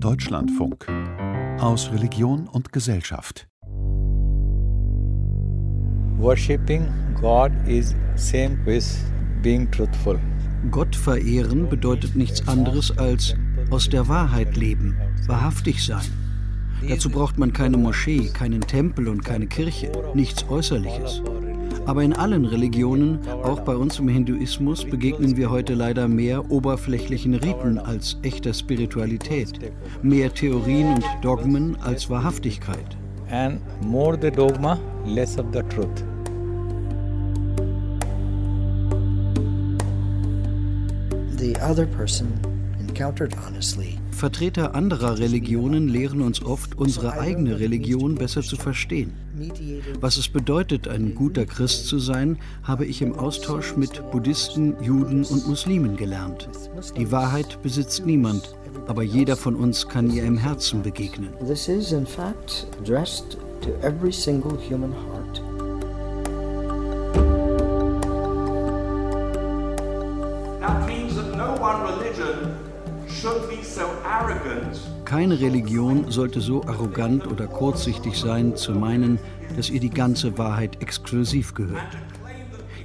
Deutschlandfunk aus Religion und Gesellschaft. Worshipping God is same with being truthful. Gott verehren bedeutet nichts anderes als aus der Wahrheit leben, wahrhaftig sein. Dazu braucht man keine Moschee, keinen Tempel und keine Kirche, nichts Äußerliches. Aber in allen Religionen, auch bei uns im Hinduismus, begegnen wir heute leider mehr oberflächlichen Riten als echter Spiritualität, mehr Theorien und Dogmen als Wahrhaftigkeit. And more the dogma, less of the truth. The other person encountered honestly Vertreter anderer Religionen lehren uns oft, unsere eigene Religion besser zu verstehen. Was es bedeutet, ein guter Christ zu sein, habe ich im Austausch mit Buddhisten, Juden und Muslimen gelernt. Die Wahrheit besitzt niemand, aber jeder von uns kann ihr im Herzen begegnen. This is in fact addressed to every single human heart. Keine Religion sollte so arrogant oder kurzsichtig sein, zu meinen, dass ihr die ganze Wahrheit exklusiv gehört.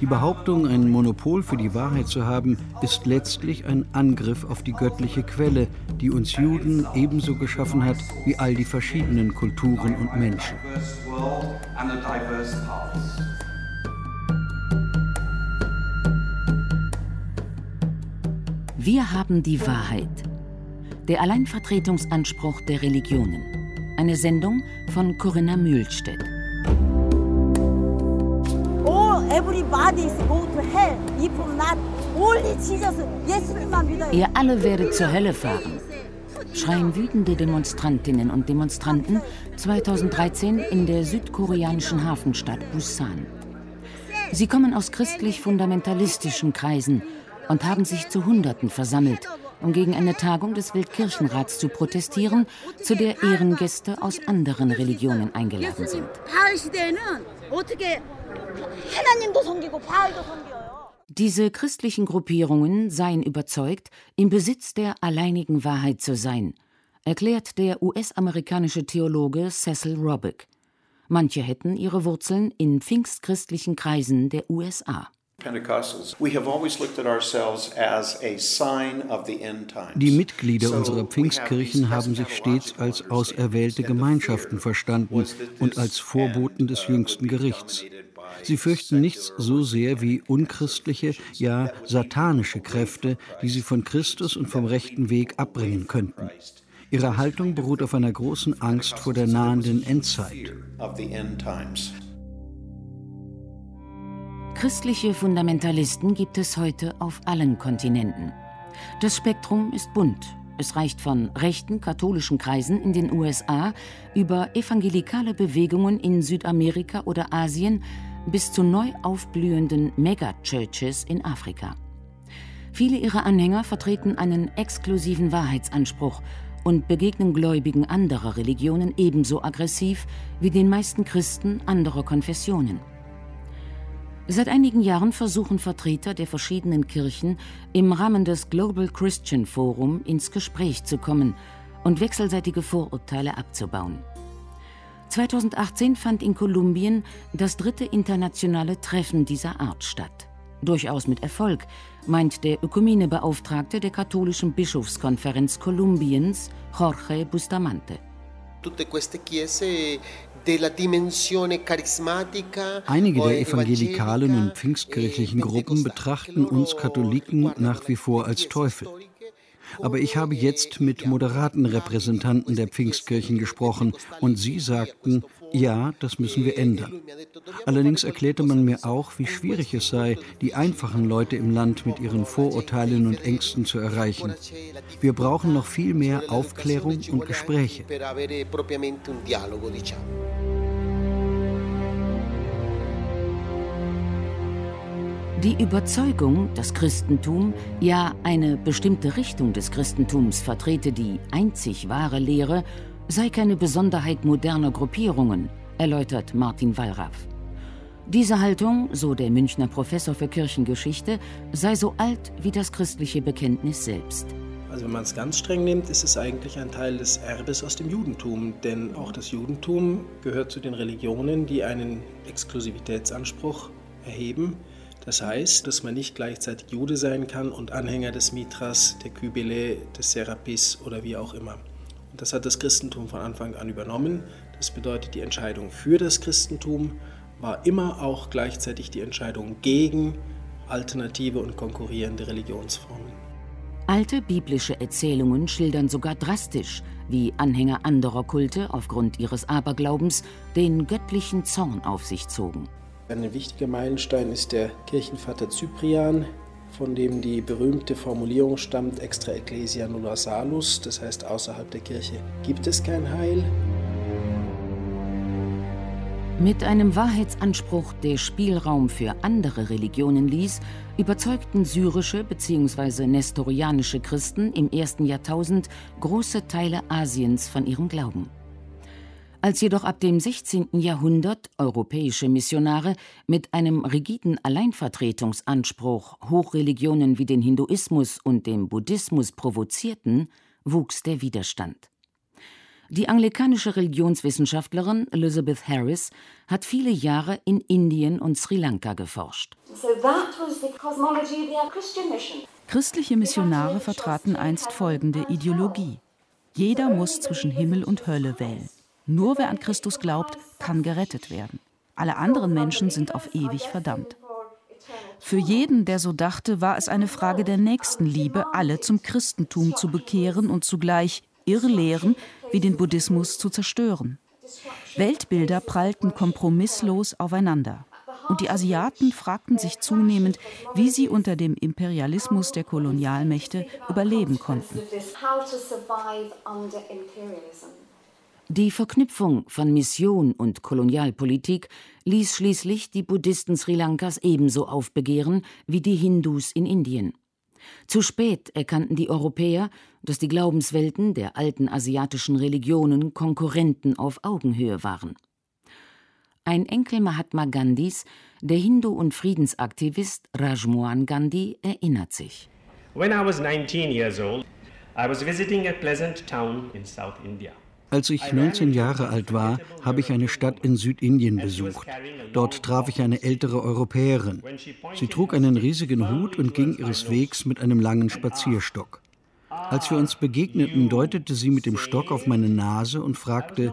Die Behauptung, ein Monopol für die Wahrheit zu haben, ist letztlich ein Angriff auf die göttliche Quelle, die uns Juden ebenso geschaffen hat wie all die verschiedenen Kulturen und Menschen. Wir haben die Wahrheit. Der Alleinvertretungsanspruch der Religionen. Eine Sendung von Corinna Mühlstedt. Ihr alle werdet zur Hölle fahren, schreien wütende Demonstrantinnen und Demonstranten 2013 in der südkoreanischen Hafenstadt Busan. Sie kommen aus christlich-fundamentalistischen Kreisen und haben sich zu Hunderten versammelt, um gegen eine Tagung des Weltkirchenrats zu protestieren, zu der Ehrengäste aus anderen Religionen eingeladen sind. Diese christlichen Gruppierungen seien überzeugt, im Besitz der alleinigen Wahrheit zu sein, erklärt der US-amerikanische Theologe Cecil Robick. Manche hätten ihre Wurzeln in pfingstchristlichen Kreisen der USA. Die Mitglieder unserer Pfingstkirchen haben sich stets als auserwählte Gemeinschaften verstanden und als Vorboten des jüngsten Gerichts. Sie fürchten nichts so sehr wie unchristliche, ja satanische Kräfte, die sie von Christus und vom rechten Weg abbringen könnten. Ihre Haltung beruht auf einer großen Angst vor der nahenden Endzeit. Christliche Fundamentalisten gibt es heute auf allen Kontinenten. Das Spektrum ist bunt. Es reicht von rechten katholischen Kreisen in den USA über evangelikale Bewegungen in Südamerika oder Asien bis zu neu aufblühenden Megachurches in Afrika. Viele ihrer Anhänger vertreten einen exklusiven Wahrheitsanspruch und begegnen Gläubigen anderer Religionen ebenso aggressiv wie den meisten Christen anderer Konfessionen. Seit einigen Jahren versuchen Vertreter der verschiedenen Kirchen im Rahmen des Global Christian Forum ins Gespräch zu kommen und wechselseitige Vorurteile abzubauen. 2018 fand in Kolumbien das dritte internationale Treffen dieser Art statt. Durchaus mit Erfolg, meint der Ökumenebeauftragte der katholischen Bischofskonferenz Kolumbiens, Jorge Bustamante. Einige der evangelikalen und pfingstkirchlichen Gruppen betrachten uns Katholiken nach wie vor als Teufel. Aber ich habe jetzt mit moderaten Repräsentanten der Pfingstkirchen gesprochen und sie sagten, ja, das müssen wir ändern. Allerdings erklärte man mir auch, wie schwierig es sei, die einfachen Leute im Land mit ihren Vorurteilen und Ängsten zu erreichen. Wir brauchen noch viel mehr Aufklärung und Gespräche. Die Überzeugung, das Christentum, ja eine bestimmte Richtung des Christentums vertrete die einzig wahre Lehre, sei keine Besonderheit moderner Gruppierungen, erläutert Martin Wallraff. Diese Haltung, so der Münchner Professor für Kirchengeschichte, sei so alt wie das christliche Bekenntnis selbst. Also wenn man es ganz streng nimmt, ist es eigentlich ein Teil des Erbes aus dem Judentum, denn auch das Judentum gehört zu den Religionen, die einen Exklusivitätsanspruch erheben. Das heißt, dass man nicht gleichzeitig Jude sein kann und Anhänger des Mithras, der Kybele, des Serapis oder wie auch immer. Das hat das Christentum von Anfang an übernommen. Das bedeutet, die Entscheidung für das Christentum war immer auch gleichzeitig die Entscheidung gegen alternative und konkurrierende Religionsformen. Alte biblische Erzählungen schildern sogar drastisch, wie Anhänger anderer Kulte aufgrund ihres Aberglaubens den göttlichen Zorn auf sich zogen. Ein wichtiger Meilenstein ist der Kirchenvater Cyprian, von dem die berühmte Formulierung stammt, extra ecclesia nulla salus, das heißt außerhalb der Kirche gibt es kein Heil. Mit einem Wahrheitsanspruch, der Spielraum für andere Religionen ließ, überzeugten syrische bzw. nestorianische Christen im ersten Jahrtausend große Teile Asiens von ihrem Glauben. Als jedoch ab dem 16. Jahrhundert europäische Missionare mit einem rigiden Alleinvertretungsanspruch Hochreligionen wie den Hinduismus und den Buddhismus provozierten, wuchs der Widerstand. Die anglikanische Religionswissenschaftlerin Elizabeth Harris hat viele Jahre in Indien und Sri Lanka geforscht. Christliche Missionare vertraten einst folgende Ideologie. Jeder muss zwischen Himmel und Hölle wählen. Nur wer an Christus glaubt, kann gerettet werden. Alle anderen Menschen sind auf ewig verdammt. Für jeden, der so dachte, war es eine Frage der Nächstenliebe, alle zum Christentum zu bekehren und zugleich Irrlehren wie den Buddhismus zu zerstören. Weltbilder prallten kompromisslos aufeinander. Und die Asiaten fragten sich zunehmend, wie sie unter dem Imperialismus der Kolonialmächte überleben konnten. Die Verknüpfung von Mission und Kolonialpolitik ließ schließlich die Buddhisten Sri Lankas ebenso aufbegehren wie die Hindus in Indien. Zu spät erkannten die Europäer, dass die Glaubenswelten der alten asiatischen Religionen Konkurrenten auf Augenhöhe waren. Ein Enkel Mahatma Gandhis, der Hindu- und Friedensaktivist Rajmohan Gandhi, erinnert sich. When I was 19 years old, I was visiting a pleasant town in South India. Als ich 19 Jahre alt war, habe ich eine Stadt in Südindien besucht. Dort traf ich eine ältere Europäerin. Sie trug einen riesigen Hut und ging ihres Wegs mit einem langen Spazierstock. Als wir uns begegneten, deutete sie mit dem Stock auf meine Nase und fragte,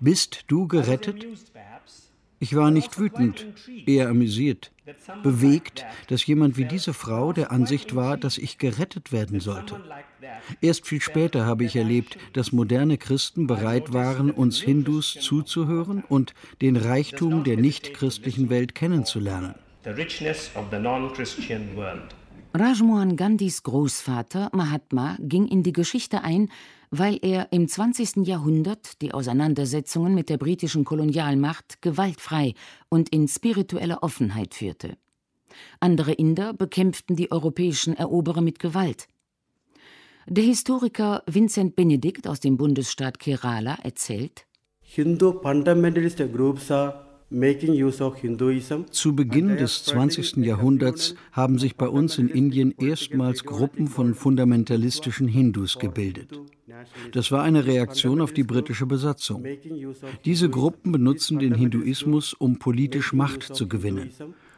Bist du gerettet? Ich war nicht wütend, eher amüsiert, bewegt, dass jemand wie diese Frau der Ansicht war, dass ich gerettet werden sollte. Erst viel später habe ich erlebt, dass moderne Christen bereit waren, uns Hindus zuzuhören und den Reichtum der nichtchristlichen Welt kennenzulernen. Rajmohan Gandhis Großvater Mahatma ging in die Geschichte ein, weil er im 20. Jahrhundert die Auseinandersetzungen mit der britischen Kolonialmacht gewaltfrei und in spiritueller Offenheit führte. Andere Inder bekämpften die europäischen Eroberer mit Gewalt. Der Historiker Vincent Benedikt aus dem Bundesstaat Kerala erzählt: Hindu fundamentalist groups are zu Beginn des 20. Jahrhunderts haben sich bei uns in Indien erstmals Gruppen von fundamentalistischen Hindus gebildet. Das war eine Reaktion auf die britische Besatzung. Diese Gruppen benutzen den Hinduismus, um politisch Macht zu gewinnen.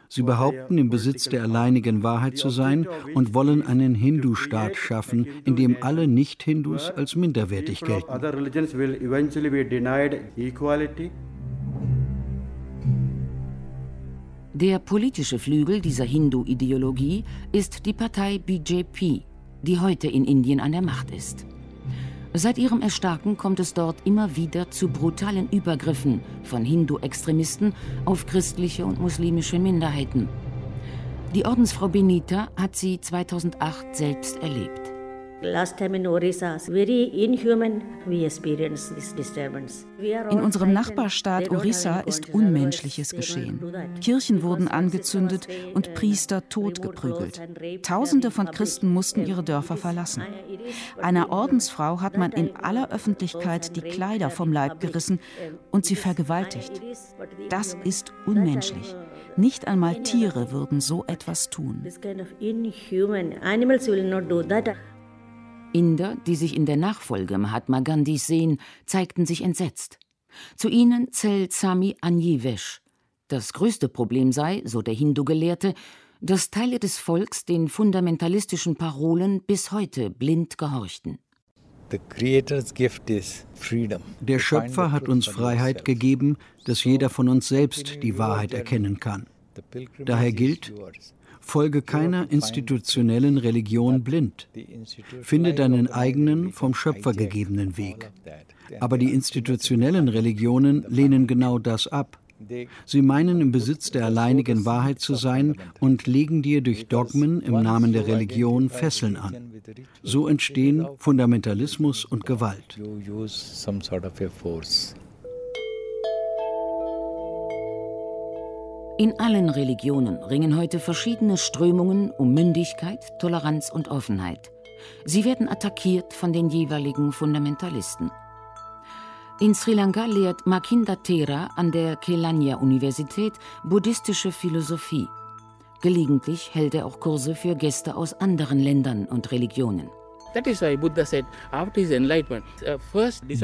Sie behaupten, im Besitz der alleinigen Wahrheit zu sein und wollen einen Hindu-Staat schaffen, in dem alle Nicht-Hindus als minderwertig gelten. Der politische Flügel dieser Hindu-Ideologie ist die Partei BJP, die heute in Indien an der Macht ist. Seit ihrem Erstarken kommt es dort immer wieder zu brutalen Übergriffen von Hindu-Extremisten auf christliche und muslimische Minderheiten. Die Ordensfrau Benita hat sie 2008 selbst erlebt. In unserem Nachbarstaat Orissa ist Unmenschliches geschehen. Kirchen wurden angezündet und Priester totgeprügelt. Tausende von Christen mussten ihre Dörfer verlassen. Einer Ordensfrau hat man in aller Öffentlichkeit die Kleider vom Leib gerissen und sie vergewaltigt. Das ist unmenschlich. Nicht einmal Tiere würden so etwas tun. Inder, die sich in der Nachfolge Mahatma Gandhis sehen, zeigten sich entsetzt. Zu ihnen zählt Sami Anjivesh. Das größte Problem sei, so der Hindu-Gelehrte, dass Teile des Volks den fundamentalistischen Parolen bis heute blind gehorchten. Der Schöpfer hat uns Freiheit gegeben, dass jeder von uns selbst die Wahrheit erkennen kann. Daher gilt, folge keiner institutionellen Religion blind. Finde deinen eigenen, vom Schöpfer gegebenen Weg. Aber die institutionellen Religionen lehnen genau das ab. Sie meinen im Besitz der alleinigen Wahrheit zu sein und legen dir durch Dogmen im Namen der Religion Fesseln an. So entstehen Fundamentalismus und Gewalt. In allen Religionen ringen heute verschiedene Strömungen um Mündigkeit, Toleranz und Offenheit. Sie werden attackiert von den jeweiligen Fundamentalisten. In Sri Lanka lehrt Makinda Thera an der Kelania-Universität buddhistische Philosophie. Gelegentlich hält er auch Kurse für Gäste aus anderen Ländern und Religionen. Uh,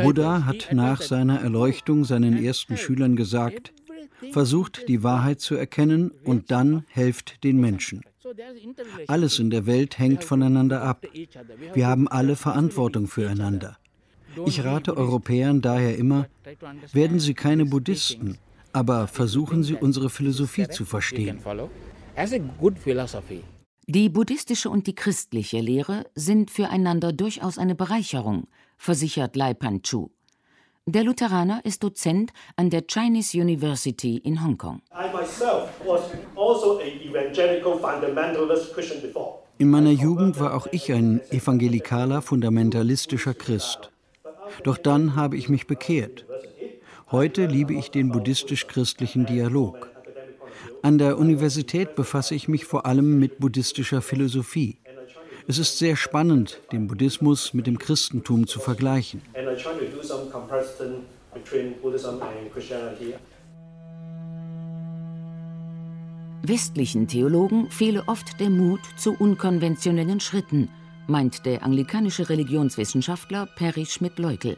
Buddha hat nach seiner Erleuchtung seinen ersten Schülern gesagt, versucht die Wahrheit zu erkennen und dann helft den Menschen. Alles in der Welt hängt voneinander ab. Wir haben alle Verantwortung füreinander. Ich rate Europäern daher immer, werden Sie keine Buddhisten, aber versuchen Sie unsere Philosophie zu verstehen. Die buddhistische und die christliche Lehre sind füreinander durchaus eine Bereicherung, versichert Lai Pan-Chu. Der Lutheraner ist Dozent an der Chinese University in Hongkong. Also in meiner Jugend war auch ich ein evangelikaler, fundamentalistischer Christ. Doch dann habe ich mich bekehrt. Heute liebe ich den buddhistisch-christlichen Dialog. An der Universität befasse ich mich vor allem mit buddhistischer Philosophie. Es ist sehr spannend, den Buddhismus mit dem Christentum zu vergleichen. Westlichen Theologen fehle oft der Mut zu unkonventionellen Schritten – meint der anglikanische Religionswissenschaftler Perry Schmidt-Leukel.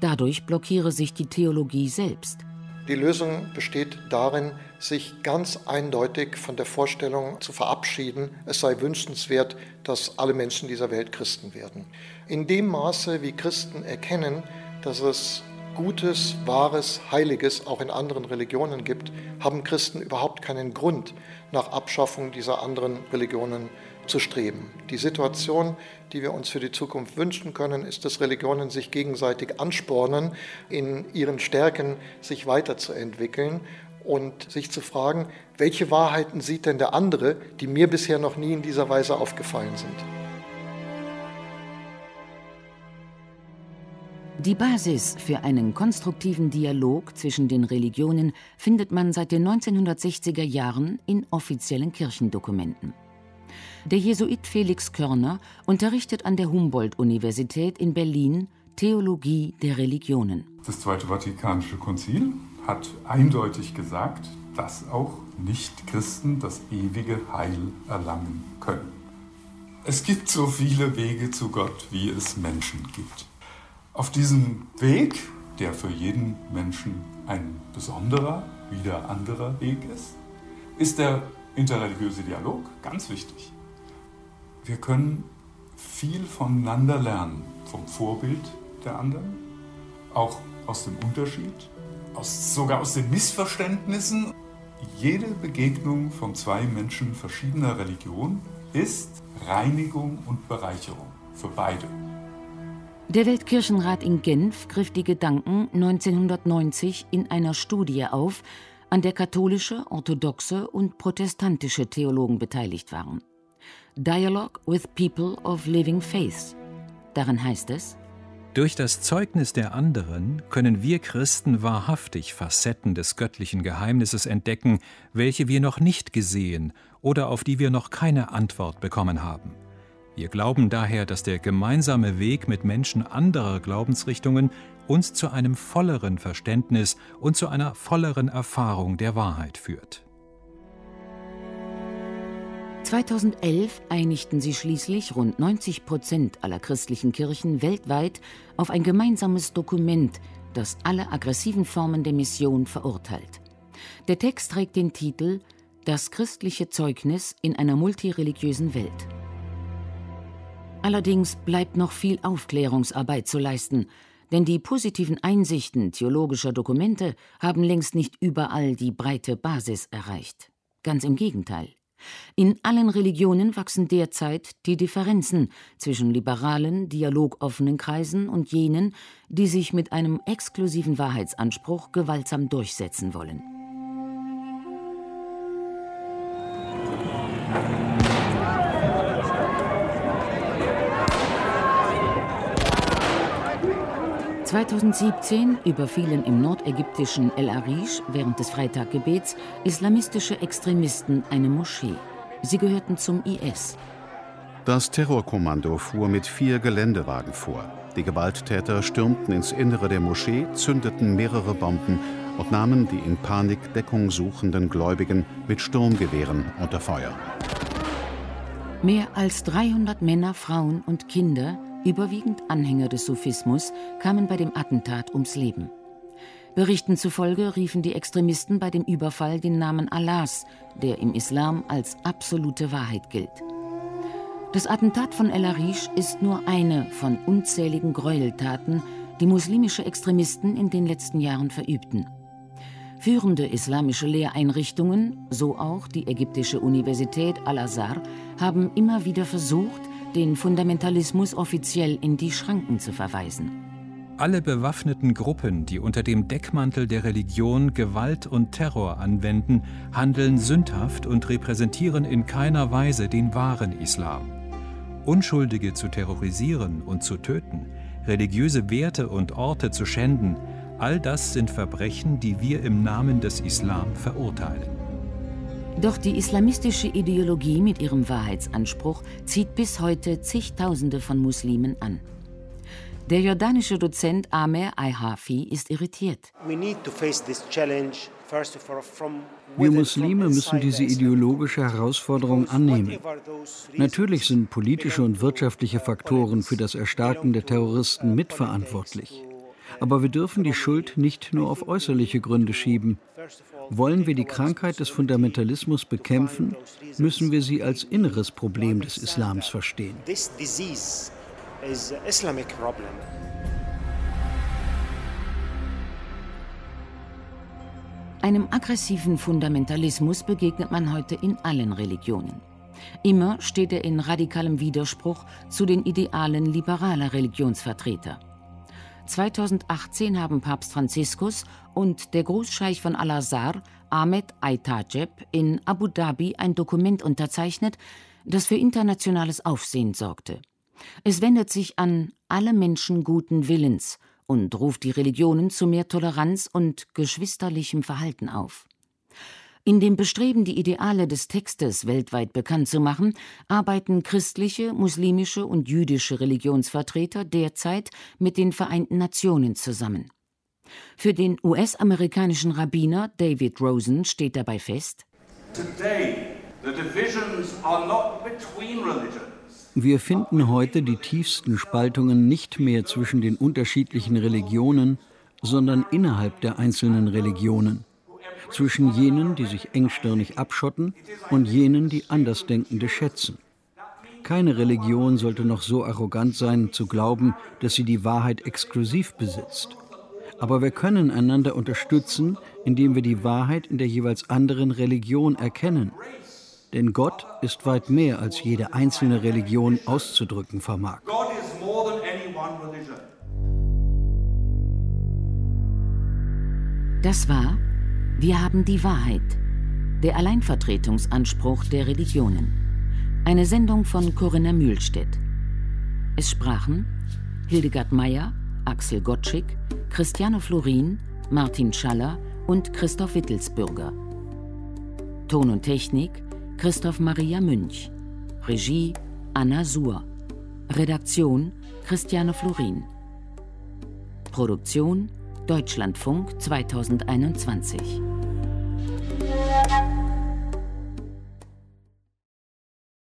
Dadurch blockiere sich die Theologie selbst. Die Lösung besteht darin, sich ganz eindeutig von der Vorstellung zu verabschieden, es sei wünschenswert, dass alle Menschen dieser Welt Christen werden. In dem Maße, wie Christen erkennen, dass es Gutes, Wahres, Heiliges auch in anderen Religionen gibt, haben Christen überhaupt keinen Grund, nach Abschaffung dieser anderen Religionen zu streben. Die Situation, die wir uns für die Zukunft wünschen können, ist, dass Religionen sich gegenseitig anspornen, in ihren Stärken sich weiterzuentwickeln und sich zu fragen, welche Wahrheiten sieht denn der andere, die mir bisher noch nie in dieser Weise aufgefallen sind. Die Basis für einen konstruktiven Dialog zwischen den Religionen findet man seit den 1960er Jahren in offiziellen Kirchendokumenten. Der Jesuit Felix Körner unterrichtet an der Humboldt-Universität in Berlin Theologie der Religionen. Das Zweite Vatikanische Konzil hat eindeutig gesagt, dass auch Nichtchristen das ewige Heil erlangen können. Es gibt so viele Wege zu Gott, wie es Menschen gibt. Auf diesem Weg, der für jeden Menschen ein besonderer, wieder anderer Weg ist, ist der interreligiöse Dialog ganz wichtig. Wir können viel voneinander lernen, vom Vorbild der anderen, auch aus dem Unterschied, aus, sogar aus den Missverständnissen. Jede Begegnung von zwei Menschen verschiedener Religion ist Reinigung und Bereicherung für beide. Der Weltkirchenrat in Genf griff die Gedanken 1990 in einer Studie auf, an der katholische, orthodoxe und protestantische Theologen beteiligt waren. Dialogue with People of Living Faith. Darin heißt es, durch das Zeugnis der anderen können wir Christen wahrhaftig Facetten des göttlichen Geheimnisses entdecken, welche wir noch nicht gesehen oder auf die wir noch keine Antwort bekommen haben. Wir glauben daher, dass der gemeinsame Weg mit Menschen anderer Glaubensrichtungen uns zu einem volleren Verständnis und zu einer volleren Erfahrung der Wahrheit führt. 2011 einigten sie schließlich rund 90 Prozent aller christlichen Kirchen weltweit auf ein gemeinsames Dokument, das alle aggressiven Formen der Mission verurteilt. Der Text trägt den Titel Das christliche Zeugnis in einer multireligiösen Welt. Allerdings bleibt noch viel Aufklärungsarbeit zu leisten, denn die positiven Einsichten theologischer Dokumente haben längst nicht überall die breite Basis erreicht. Ganz im Gegenteil. In allen Religionen wachsen derzeit die Differenzen zwischen liberalen, dialogoffenen Kreisen und jenen, die sich mit einem exklusiven Wahrheitsanspruch gewaltsam durchsetzen wollen. 2017 überfielen im nordägyptischen El Arish während des Freitaggebets islamistische Extremisten eine Moschee. Sie gehörten zum IS. Das Terrorkommando fuhr mit vier Geländewagen vor. Die Gewalttäter stürmten ins Innere der Moschee, zündeten mehrere Bomben und nahmen die in Panik Deckung suchenden Gläubigen mit Sturmgewehren unter Feuer. Mehr als 300 Männer, Frauen und Kinder überwiegend Anhänger des Sufismus, kamen bei dem Attentat ums Leben. Berichten zufolge riefen die Extremisten bei dem Überfall den Namen Allahs, der im Islam als absolute Wahrheit gilt. Das Attentat von El Arish ist nur eine von unzähligen Gräueltaten, die muslimische Extremisten in den letzten Jahren verübten. Führende islamische Lehreinrichtungen, so auch die ägyptische Universität Al-Azhar, haben immer wieder versucht, den Fundamentalismus offiziell in die Schranken zu verweisen. Alle bewaffneten Gruppen, die unter dem Deckmantel der Religion Gewalt und Terror anwenden, handeln sündhaft und repräsentieren in keiner Weise den wahren Islam. Unschuldige zu terrorisieren und zu töten, religiöse Werte und Orte zu schänden, all das sind Verbrechen, die wir im Namen des Islam verurteilen. Doch die islamistische Ideologie mit ihrem Wahrheitsanspruch zieht bis heute zigtausende von Muslimen an. Der jordanische Dozent Amer Ayhafi ist irritiert. Wir Muslime müssen diese ideologische Herausforderung annehmen. Natürlich sind politische und wirtschaftliche Faktoren für das Erstarken der Terroristen mitverantwortlich. Aber wir dürfen die Schuld nicht nur auf äußerliche Gründe schieben. Wollen wir die Krankheit des Fundamentalismus bekämpfen, müssen wir sie als inneres Problem des Islams verstehen. Einem aggressiven Fundamentalismus begegnet man heute in allen Religionen. Immer steht er in radikalem Widerspruch zu den Idealen liberaler Religionsvertreter. 2018 haben Papst Franziskus und der Großscheich von Al-Azhar, Ahmed Aitajeb, in Abu Dhabi ein Dokument unterzeichnet, das für internationales Aufsehen sorgte. Es wendet sich an alle Menschen guten Willens und ruft die Religionen zu mehr Toleranz und geschwisterlichem Verhalten auf. In dem Bestreben, die Ideale des Textes weltweit bekannt zu machen, arbeiten christliche, muslimische und jüdische Religionsvertreter derzeit mit den Vereinten Nationen zusammen. Für den US-amerikanischen Rabbiner David Rosen steht dabei fest, wir finden heute die tiefsten Spaltungen nicht mehr zwischen den unterschiedlichen Religionen, sondern innerhalb der einzelnen Religionen zwischen jenen, die sich engstirnig abschotten, und jenen, die Andersdenkende schätzen. Keine Religion sollte noch so arrogant sein, zu glauben, dass sie die Wahrheit exklusiv besitzt. Aber wir können einander unterstützen, indem wir die Wahrheit in der jeweils anderen Religion erkennen. Denn Gott ist weit mehr, als jede einzelne Religion auszudrücken vermag. Das war wir haben die Wahrheit. Der Alleinvertretungsanspruch der Religionen. Eine Sendung von Corinna Mühlstedt. Es sprachen Hildegard Meyer, Axel Gottschick, Christiane Florin, Martin Schaller und Christoph Wittelsbürger. Ton und Technik Christoph Maria Münch. Regie Anna Suhr. Redaktion Christiane Florin. Produktion Deutschlandfunk 2021